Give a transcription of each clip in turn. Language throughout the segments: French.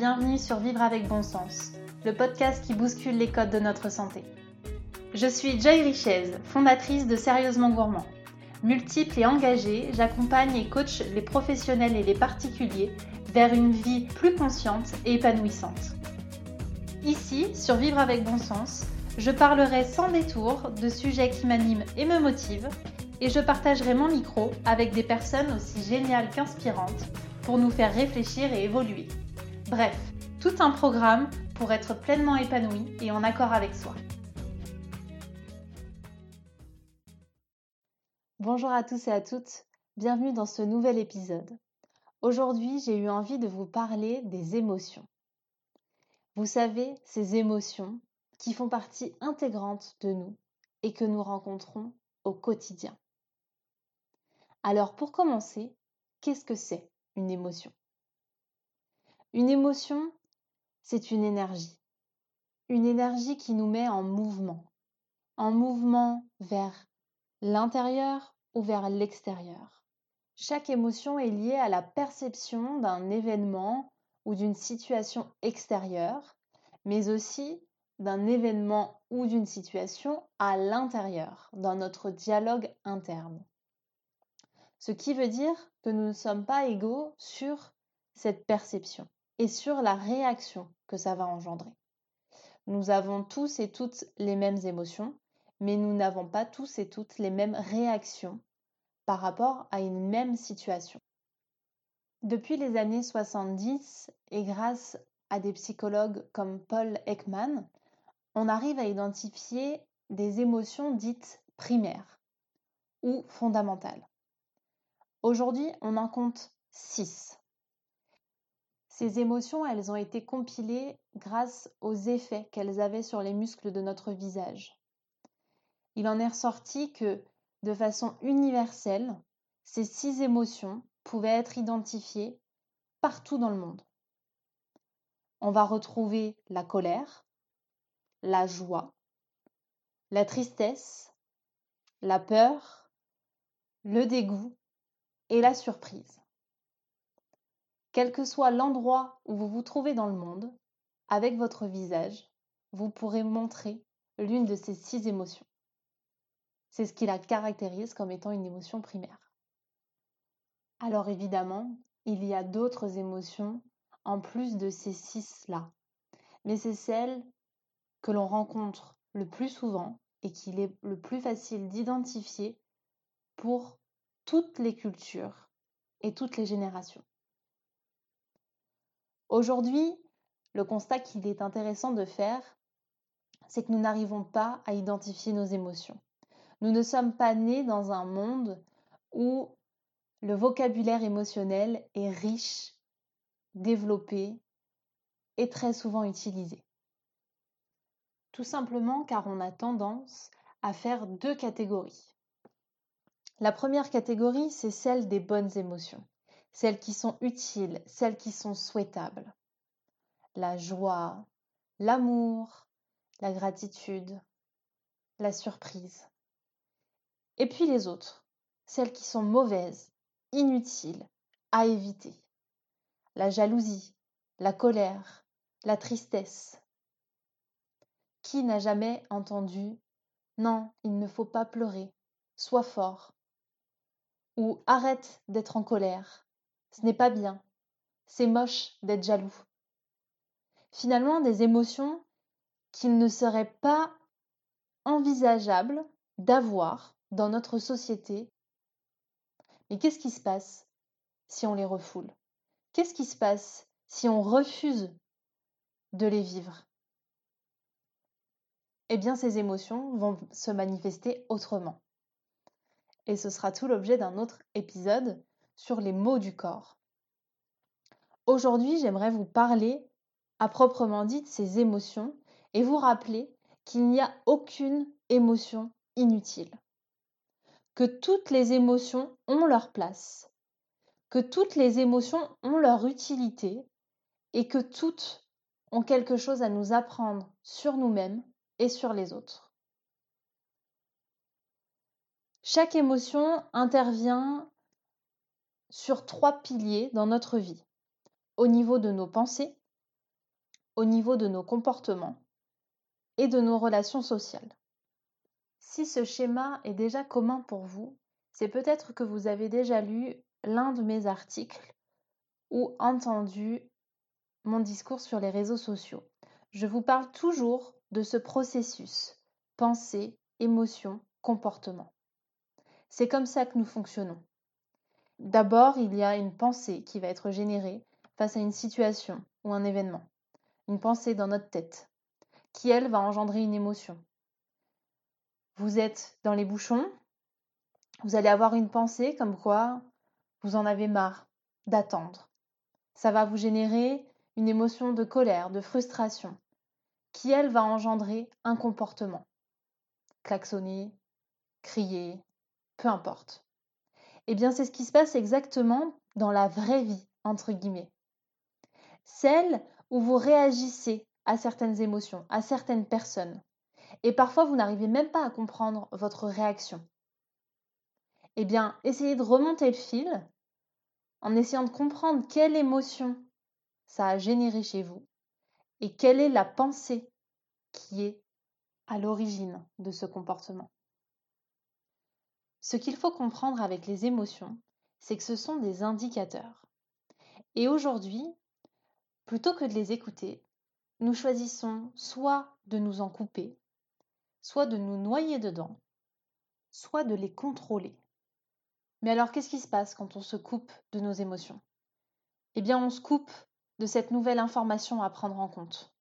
bienvenue sur Vivre avec bon sens, le podcast qui bouscule les codes de notre santé. Je suis Joy Richez, fondatrice de Sérieusement Gourmand. Multiple et engagée, j'accompagne et coach les professionnels et les particuliers vers une vie plus consciente et épanouissante. Ici, sur Vivre avec bon sens, je parlerai sans détour de sujets qui m'animent et me motivent, et je partagerai mon micro avec des personnes aussi géniales qu'inspirantes pour nous faire réfléchir et évoluer. Bref, tout un programme pour être pleinement épanoui et en accord avec soi. Bonjour à tous et à toutes, bienvenue dans ce nouvel épisode. Aujourd'hui, j'ai eu envie de vous parler des émotions. Vous savez, ces émotions qui font partie intégrante de nous et que nous rencontrons au quotidien. Alors pour commencer, qu'est-ce que c'est une émotion? Une émotion, c'est une énergie. Une énergie qui nous met en mouvement. En mouvement vers l'intérieur ou vers l'extérieur. Chaque émotion est liée à la perception d'un événement ou d'une situation extérieure, mais aussi d'un événement ou d'une situation à l'intérieur, dans notre dialogue interne. Ce qui veut dire que nous ne sommes pas égaux sur cette perception et sur la réaction que ça va engendrer. Nous avons tous et toutes les mêmes émotions, mais nous n'avons pas tous et toutes les mêmes réactions par rapport à une même situation. Depuis les années 70 et grâce à des psychologues comme Paul Ekman, on arrive à identifier des émotions dites primaires ou fondamentales. Aujourd'hui, on en compte six. Ces émotions, elles ont été compilées grâce aux effets qu'elles avaient sur les muscles de notre visage. Il en est ressorti que, de façon universelle, ces six émotions pouvaient être identifiées partout dans le monde. On va retrouver la colère, la joie, la tristesse, la peur, le dégoût et la surprise. Quel que soit l'endroit où vous vous trouvez dans le monde, avec votre visage, vous pourrez montrer l'une de ces six émotions. C'est ce qui la caractérise comme étant une émotion primaire. Alors évidemment, il y a d'autres émotions en plus de ces six-là, mais c'est celle que l'on rencontre le plus souvent et qu'il est le plus facile d'identifier pour toutes les cultures et toutes les générations. Aujourd'hui, le constat qu'il est intéressant de faire, c'est que nous n'arrivons pas à identifier nos émotions. Nous ne sommes pas nés dans un monde où le vocabulaire émotionnel est riche, développé et très souvent utilisé. Tout simplement car on a tendance à faire deux catégories. La première catégorie, c'est celle des bonnes émotions celles qui sont utiles, celles qui sont souhaitables. La joie, l'amour, la gratitude, la surprise. Et puis les autres, celles qui sont mauvaises, inutiles, à éviter. La jalousie, la colère, la tristesse. Qui n'a jamais entendu Non, il ne faut pas pleurer, sois fort. Ou arrête d'être en colère, ce n'est pas bien. C'est moche d'être jaloux. Finalement, des émotions qu'il ne serait pas envisageable d'avoir dans notre société. Mais qu'est-ce qui se passe si on les refoule? Qu'est-ce qui se passe si on refuse de les vivre? Eh bien, ces émotions vont se manifester autrement. Et ce sera tout l'objet d'un autre épisode sur les mots du corps. Aujourd'hui, j'aimerais vous parler à proprement dit de ces émotions et vous rappeler qu'il n'y a aucune émotion inutile. Que toutes les émotions ont leur place, que toutes les émotions ont leur utilité et que toutes ont quelque chose à nous apprendre sur nous-mêmes et sur les autres. Chaque émotion intervient sur trois piliers dans notre vie. Au niveau de nos pensées, au niveau de nos comportements et de nos relations sociales. Si ce schéma est déjà commun pour vous, c'est peut-être que vous avez déjà lu l'un de mes articles ou entendu mon discours sur les réseaux sociaux. Je vous parle toujours de ce processus pensée, émotion, comportement. C'est comme ça que nous fonctionnons. D'abord, il y a une pensée qui va être générée face à une situation ou un événement. Une pensée dans notre tête, qui, elle, va engendrer une émotion. Vous êtes dans les bouchons, vous allez avoir une pensée comme quoi vous en avez marre d'attendre. Ça va vous générer une émotion de colère, de frustration, qui, elle, va engendrer un comportement. Klaxonner, crier, peu importe. Eh bien, c'est ce qui se passe exactement dans la vraie vie, entre guillemets. Celle où vous réagissez à certaines émotions, à certaines personnes. Et parfois, vous n'arrivez même pas à comprendre votre réaction. Eh bien, essayez de remonter le fil en essayant de comprendre quelle émotion ça a généré chez vous et quelle est la pensée qui est à l'origine de ce comportement. Ce qu'il faut comprendre avec les émotions, c'est que ce sont des indicateurs. Et aujourd'hui, plutôt que de les écouter, nous choisissons soit de nous en couper, soit de nous noyer dedans, soit de les contrôler. Mais alors qu'est-ce qui se passe quand on se coupe de nos émotions? Eh bien on se coupe de cette nouvelle information à prendre en compte,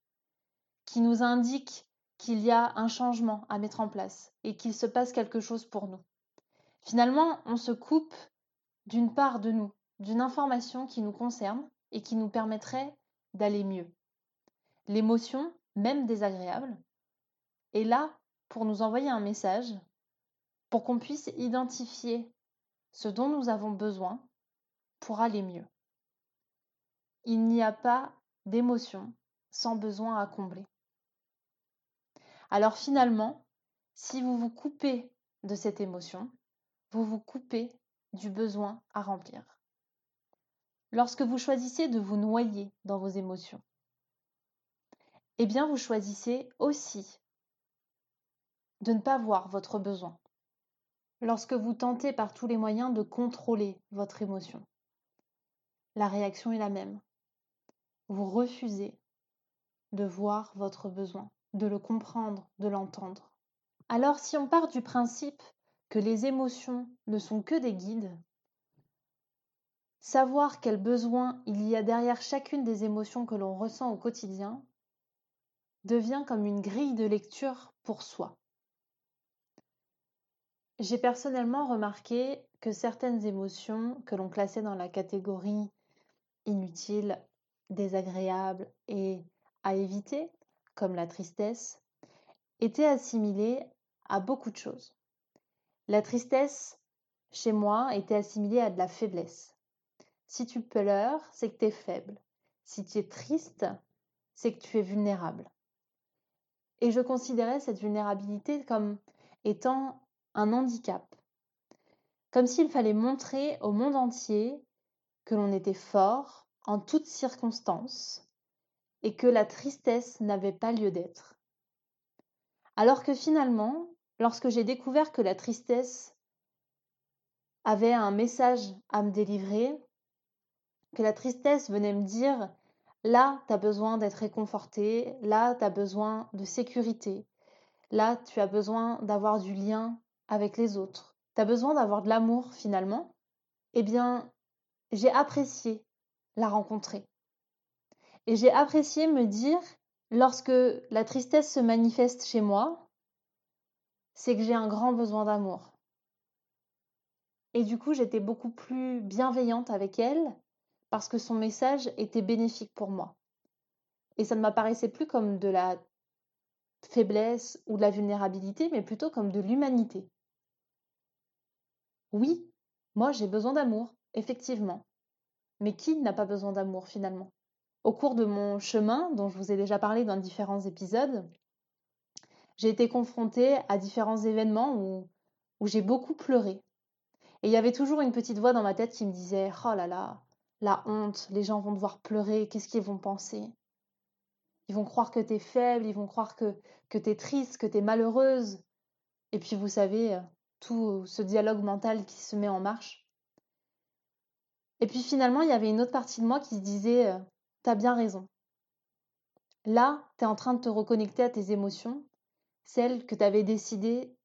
qui nous indique qu'il y a un changement à mettre en place et qu'il se passe quelque chose pour nous. Finalement, on se coupe d'une part de nous, d'une information qui nous concerne et qui nous permettrait d'aller mieux. L'émotion, même désagréable, est là pour nous envoyer un message, pour qu'on puisse identifier ce dont nous avons besoin pour aller mieux. Il n'y a pas d'émotion sans besoin à combler. Alors finalement, si vous vous coupez de cette émotion, vous vous coupez du besoin à remplir. Lorsque vous choisissez de vous noyer dans vos émotions, eh bien vous choisissez aussi de ne pas voir votre besoin. Lorsque vous tentez par tous les moyens de contrôler votre émotion, la réaction est la même. Vous refusez de voir votre besoin, de le comprendre, de l'entendre. Alors si on part du principe que les émotions ne sont que des guides, savoir quel besoin il y a derrière chacune des émotions que l'on ressent au quotidien devient comme une grille de lecture pour soi. J'ai personnellement remarqué que certaines émotions que l'on classait dans la catégorie inutile, désagréable et à éviter, comme la tristesse, étaient assimilées à beaucoup de choses. La tristesse, chez moi, était assimilée à de la faiblesse. Si tu pleures, c'est que tu es faible. Si tu es triste, c'est que tu es vulnérable. Et je considérais cette vulnérabilité comme étant un handicap. Comme s'il fallait montrer au monde entier que l'on était fort en toutes circonstances et que la tristesse n'avait pas lieu d'être. Alors que finalement, lorsque j'ai découvert que la tristesse avait un message à me délivrer, que la tristesse venait me dire là, tu as besoin d'être réconforté, là, tu as besoin de sécurité, là, tu as besoin d'avoir du lien avec les autres, tu as besoin d'avoir de l'amour finalement, eh bien, j'ai apprécié la rencontrer. Et j'ai apprécié me dire, lorsque la tristesse se manifeste chez moi, c'est que j'ai un grand besoin d'amour. Et du coup, j'étais beaucoup plus bienveillante avec elle parce que son message était bénéfique pour moi. Et ça ne m'apparaissait plus comme de la faiblesse ou de la vulnérabilité, mais plutôt comme de l'humanité. Oui, moi j'ai besoin d'amour, effectivement. Mais qui n'a pas besoin d'amour finalement? Au cours de mon chemin, dont je vous ai déjà parlé dans différents épisodes, j'ai été confrontée à différents événements où, j'ai beaucoup pleuré. Et il y avait toujours une petite voix dans ma tête qui me disait Oh là là, la honte, les gens vont devoir pleurer, qu'est-ce qu'ils vont penser? Ils vont croire que tu es faible, ils vont croire que, que tu es triste, que tu es malheureuse. Et puis vous savez, euh, tout ce dialogue mental qui se met en marche. Et puis finalement, il y avait une autre partie de moi qui se disait, euh, t'as bien raison. Là, tu es en train de te reconnecter à tes émotions, celles que tu avais décidé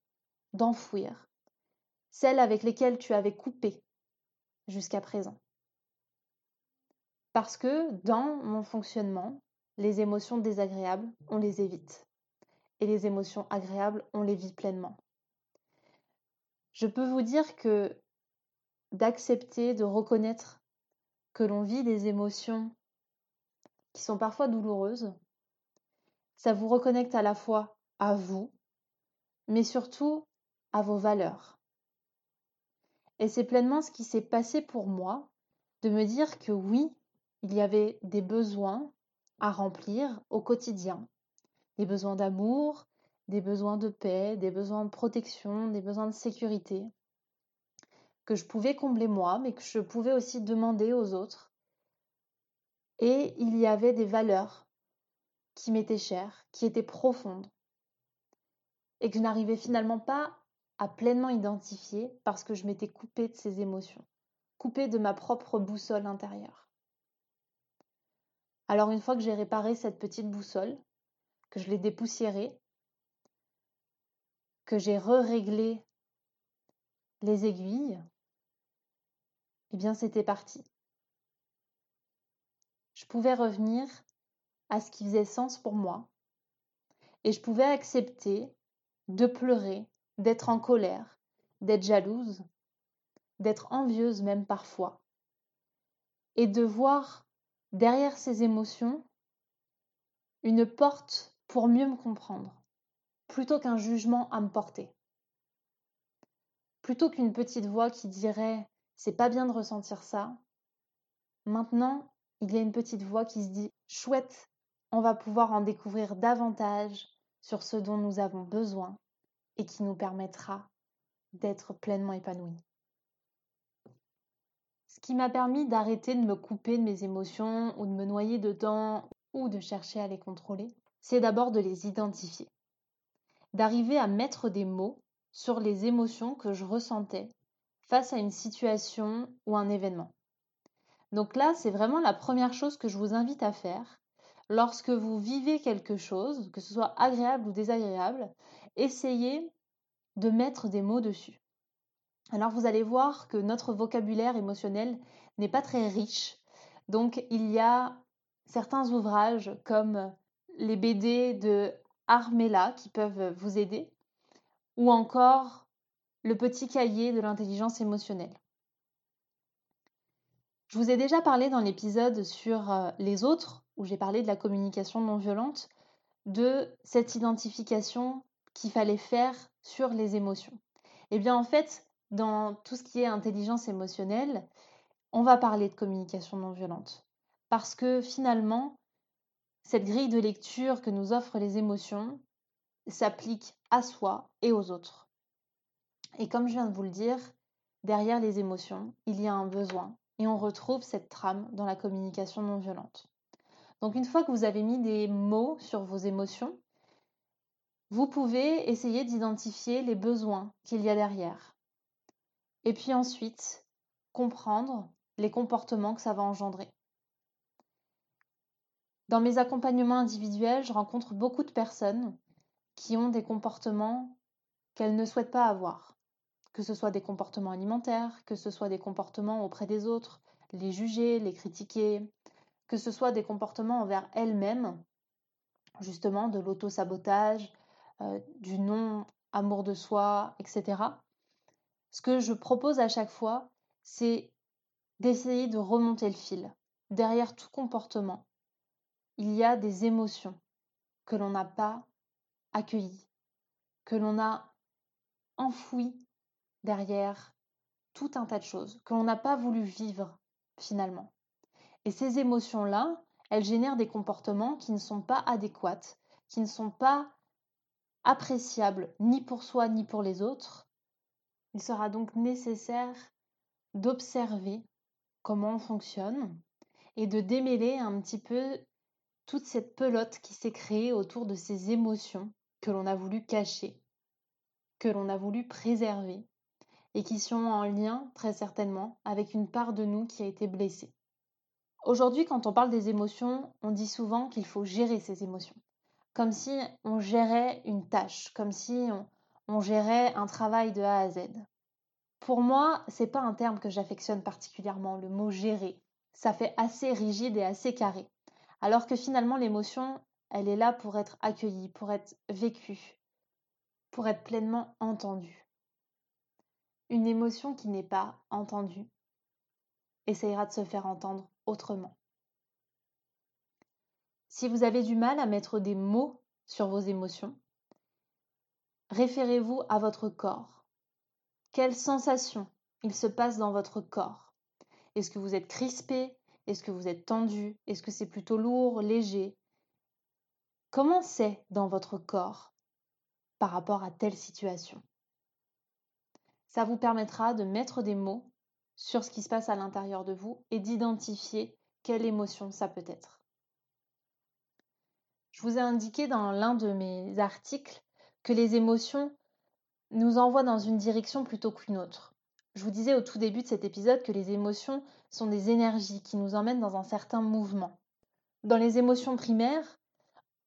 d'enfouir, celles avec lesquelles tu avais coupé jusqu'à présent. Parce que dans mon fonctionnement, les émotions désagréables, on les évite. Et les émotions agréables, on les vit pleinement. Je peux vous dire que d'accepter, de reconnaître que l'on vit des émotions qui sont parfois douloureuses, ça vous reconnecte à la fois à vous, mais surtout à vos valeurs. Et c'est pleinement ce qui s'est passé pour moi, de me dire que oui, il y avait des besoins à remplir au quotidien. Des besoins d'amour, des besoins de paix, des besoins de protection, des besoins de sécurité, que je pouvais combler moi, mais que je pouvais aussi demander aux autres. Et il y avait des valeurs qui m'étaient chères, qui étaient profondes, et que je n'arrivais finalement pas à pleinement identifier parce que je m'étais coupée de ces émotions, coupée de ma propre boussole intérieure. Alors une fois que j'ai réparé cette petite boussole, que je l'ai dépoussiérée, que j'ai re-réglé les aiguilles, eh bien c'était parti. Je pouvais revenir à ce qui faisait sens pour moi et je pouvais accepter de pleurer, d'être en colère, d'être jalouse, d'être envieuse même parfois, et de voir derrière ces émotions une porte pour mieux me comprendre, plutôt qu'un jugement à me porter. Plutôt qu'une petite voix qui dirait c'est pas bien de ressentir ça, maintenant il y a une petite voix qui se dit chouette, on va pouvoir en découvrir davantage sur ce dont nous avons besoin et qui nous permettra d'être pleinement épanouis. Ce qui m'a permis d'arrêter de me couper de mes émotions ou de me noyer dedans ou de chercher à les contrôler, c'est d'abord de les identifier, d'arriver à mettre des mots sur les émotions que je ressentais face à une situation ou un événement. Donc là, c'est vraiment la première chose que je vous invite à faire. Lorsque vous vivez quelque chose, que ce soit agréable ou désagréable, essayez de mettre des mots dessus. Alors vous allez voir que notre vocabulaire émotionnel n'est pas très riche. Donc il y a certains ouvrages comme les BD de Armella qui peuvent vous aider, ou encore le petit cahier de l'intelligence émotionnelle. Je vous ai déjà parlé dans l'épisode sur euh, les autres, où j'ai parlé de la communication non violente, de cette identification qu'il fallait faire sur les émotions. Eh bien en fait, dans tout ce qui est intelligence émotionnelle, on va parler de communication non violente. Parce que finalement, cette grille de lecture que nous offrent les émotions s'applique à soi et aux autres. Et comme je viens de vous le dire, derrière les émotions, il y a un besoin. Et on retrouve cette trame dans la communication non violente. Donc une fois que vous avez mis des mots sur vos émotions, vous pouvez essayer d'identifier les besoins qu'il y a derrière. Et puis ensuite, comprendre les comportements que ça va engendrer. Dans mes accompagnements individuels, je rencontre beaucoup de personnes qui ont des comportements qu'elles ne souhaitent pas avoir, que ce soit des comportements alimentaires, que ce soit des comportements auprès des autres, les juger, les critiquer, que ce soit des comportements envers elles-mêmes, justement de l'auto-sabotage, euh, du non-amour de soi, etc. Ce que je propose à chaque fois, c'est d'essayer de remonter le fil. Derrière tout comportement, il y a des émotions que l'on n'a pas accueillies, que l'on a enfouies derrière tout un tas de choses, que l'on n'a pas voulu vivre finalement. Et ces émotions-là, elles génèrent des comportements qui ne sont pas adéquats, qui ne sont pas appréciable ni pour soi ni pour les autres, il sera donc nécessaire d'observer comment on fonctionne et de démêler un petit peu toute cette pelote qui s'est créée autour de ces émotions que l'on a voulu cacher, que l'on a voulu préserver et qui sont en lien très certainement avec une part de nous qui a été blessée. Aujourd'hui, quand on parle des émotions, on dit souvent qu'il faut gérer ces émotions, comme si on gérait une tâche, comme si on, gérait un travail de A à Z. Pour moi, c'est pas un terme que j'affectionne particulièrement, le mot gérer. Ça fait assez rigide et assez carré. Alors que finalement, l'émotion, elle est là pour être accueillie, pour être vécue, pour être pleinement entendue. Une émotion qui n'est pas entendue essayera de se faire entendre autrement. Si vous avez du mal à mettre des mots sur vos émotions, référez-vous à votre corps. Quelles sensations il se passe dans votre corps? Est-ce que vous êtes crispé? Est-ce que vous êtes tendu? Est-ce que c'est plutôt lourd, léger? Comment c'est dans votre corps par rapport à telle situation? Ça vous permettra de mettre des mots sur ce qui se passe à l'intérieur de vous et d'identifier quelle émotion ça peut être. Je vous ai indiqué dans l'un de mes articles que les émotions nous envoient dans une direction plutôt qu'une autre. Je vous disais au tout début de cet épisode que les émotions sont des énergies qui nous emmènent dans un certain mouvement. Dans les émotions primaires,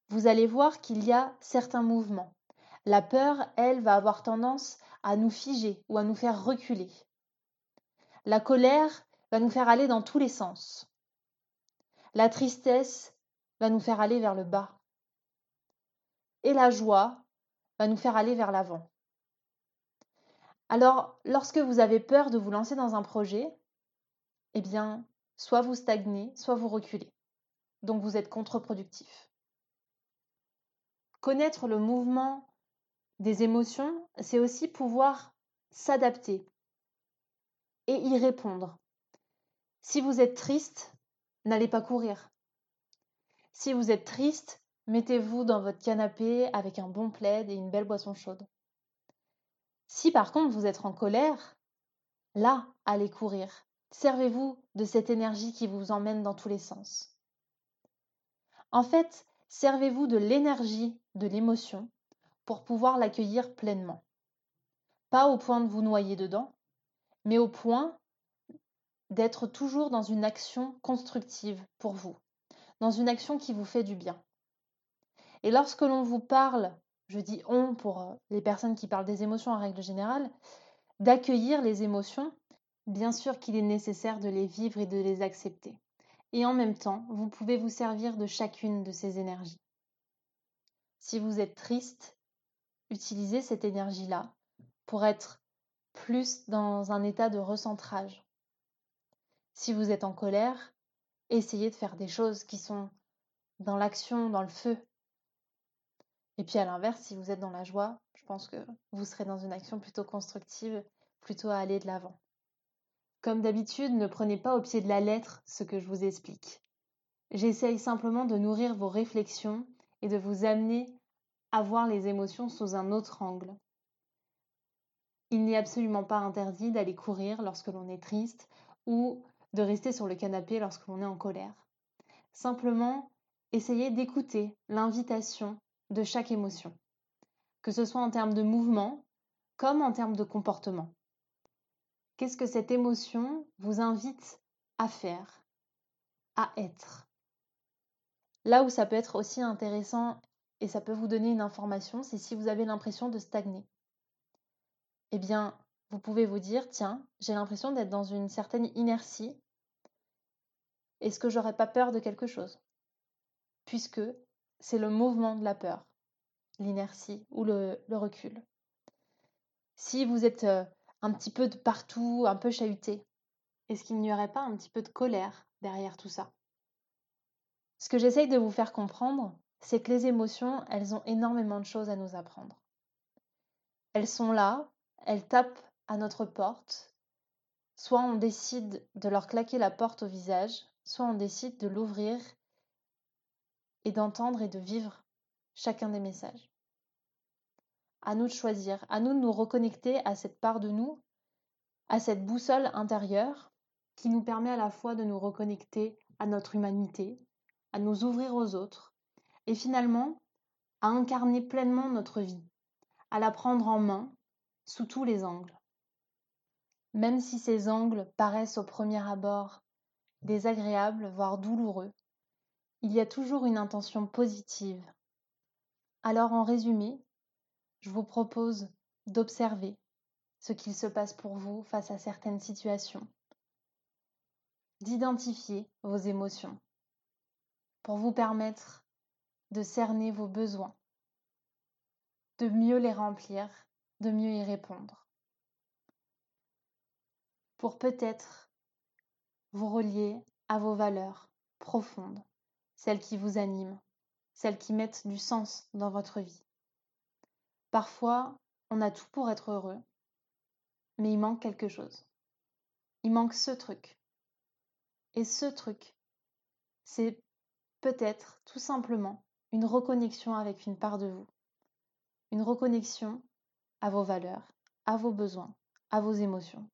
vous allez voir qu'il y a certains mouvements. La peur, elle, va avoir tendance à nous figer ou à nous faire reculer. La colère va nous faire aller dans tous les sens. La tristesse va nous faire aller vers le bas. Et la joie va nous faire aller vers l'avant. Alors, lorsque vous avez peur de vous lancer dans un projet, eh bien, soit vous stagnez, soit vous reculez. Donc vous êtes contre-productif. Connaître le mouvement des émotions, c'est aussi pouvoir s'adapter et y répondre. Si vous êtes triste, n'allez pas courir. Si vous êtes triste, mettez-vous dans votre canapé avec un bon plaid et une belle boisson chaude. Si par contre vous êtes en colère, là, allez courir. Servez-vous de cette énergie qui vous emmène dans tous les sens. En fait, servez-vous de l'énergie de l'émotion pour pouvoir l'accueillir pleinement. Pas au point de vous noyer dedans, mais au point d'être toujours dans une action constructive pour vous, dans une action qui vous fait du bien. Et lorsque l'on vous parle, je dis on pour euh, les personnes qui parlent des émotions en règle générale, d'accueillir les émotions, bien sûr qu'il est nécessaire de les vivre et de les accepter. Et en même temps, vous pouvez vous servir de chacune de ces énergies. Si vous êtes triste, utilisez cette énergie-là pour être plus dans un état de recentrage. Si vous êtes en colère, essayez de faire des choses qui sont dans l'action, dans le feu. Et puis à l'inverse, si vous êtes dans la joie, je pense que vous serez dans une action plutôt constructive, plutôt à aller de l'avant. Comme d'habitude, ne prenez pas au pied de la lettre ce que je vous explique. J'essaye simplement de nourrir vos réflexions et de vous amener à voir les émotions sous un autre angle. Il n'est absolument pas interdit d'aller courir lorsque l'on est triste ou de rester sur le canapé lorsque l'on est en colère. Simplement, essayez d'écouter l'invitation de chaque émotion, que ce soit en termes de mouvement comme en termes de comportement. Qu'est-ce que cette émotion vous invite à faire, à être? Là où ça peut être aussi intéressant et ça peut vous donner une information, c'est si vous avez l'impression de stagner eh bien, vous pouvez vous dire, tiens, j'ai l'impression d'être dans une certaine inertie. Est-ce que j'aurais pas peur de quelque chose? Puisque c'est le mouvement de la peur, l'inertie ou le, recul. Si vous êtes euh, un petit peu de partout, un peu chahuté, est-ce qu'il n'y aurait pas un petit peu de colère derrière tout ça? Ce que j'essaye de vous faire comprendre, c'est que les émotions, elles ont énormément de choses à nous apprendre. Elles sont là elles tapent à notre porte. Soit on décide de leur claquer la porte au visage, soit on décide de l'ouvrir et d'entendre et de vivre chacun des messages. À nous de choisir, à nous de nous reconnecter à cette part de nous, à cette boussole intérieure qui nous permet à la fois de nous reconnecter à notre humanité, à nous ouvrir aux autres et finalement à incarner pleinement notre vie, à la prendre en main sous tous les angles. Même si ces angles paraissent au premier abord désagréables, voire douloureux, il y a toujours une intention positive. Alors en résumé, je vous propose d'observer ce qu'il se passe pour vous face à certaines situations, d'identifier vos émotions pour vous permettre de cerner vos besoins, de mieux les remplir, de mieux y répondre, pour peut-être vous relier à vos valeurs profondes, celles qui vous animent, celles qui mettent du sens dans votre vie. Parfois, on a tout pour être heureux, mais il manque quelque chose. Il manque ce truc. Et ce truc, c'est peut-être tout simplement une reconnexion avec une part de vous. Une reconnexion à vos valeurs, à vos besoins, à vos émotions.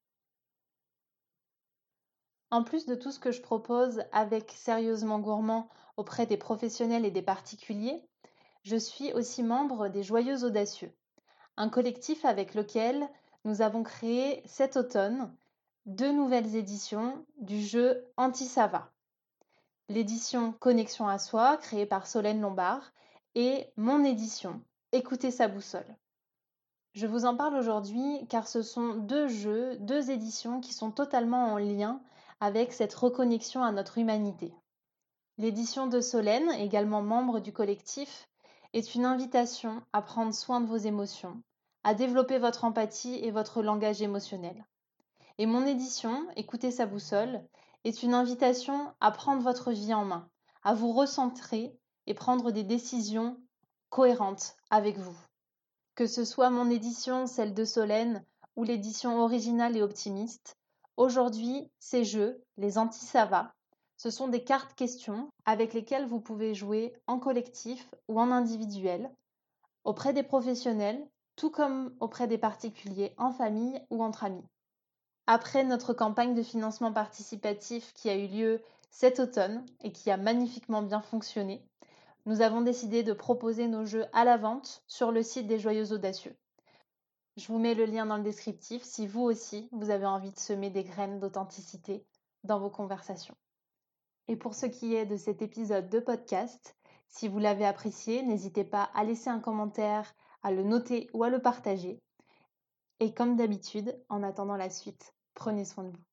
En plus de tout ce que je propose avec Sérieusement Gourmand auprès des professionnels et des particuliers, je suis aussi membre des Joyeux Audacieux, un collectif avec lequel nous avons créé cet automne deux nouvelles éditions du jeu Anti-Sava. L'édition Connexion à soi, créée par Solène Lombard, et mon édition Écoutez sa boussole. Je vous en parle aujourd'hui car ce sont deux jeux, deux éditions qui sont totalement en lien avec cette reconnexion à notre humanité. L'édition de Solène, également membre du collectif, est une invitation à prendre soin de vos émotions, à développer votre empathie et votre langage émotionnel. Et mon édition, Écoutez sa boussole, est une invitation à prendre votre vie en main, à vous recentrer et prendre des décisions cohérentes avec vous. Que ce soit mon édition, celle de Solène, ou l'édition originale et optimiste, aujourd'hui, ces jeux, les anti-sava, ce sont des cartes questions avec lesquelles vous pouvez jouer en collectif ou en individuel, auprès des professionnels tout comme auprès des particuliers, en famille ou entre amis. Après notre campagne de financement participatif qui a eu lieu cet automne et qui a magnifiquement bien fonctionné, nous avons décidé de proposer nos jeux à la vente sur le site des Joyeux Audacieux. Je vous mets le lien dans le descriptif si vous aussi vous avez envie de semer des graines d'authenticité dans vos conversations. Et pour ce qui est de cet épisode de podcast, si vous l'avez apprécié, n'hésitez pas à laisser un commentaire, à le noter ou à le partager. Et comme d'habitude, en attendant la suite, prenez soin de vous.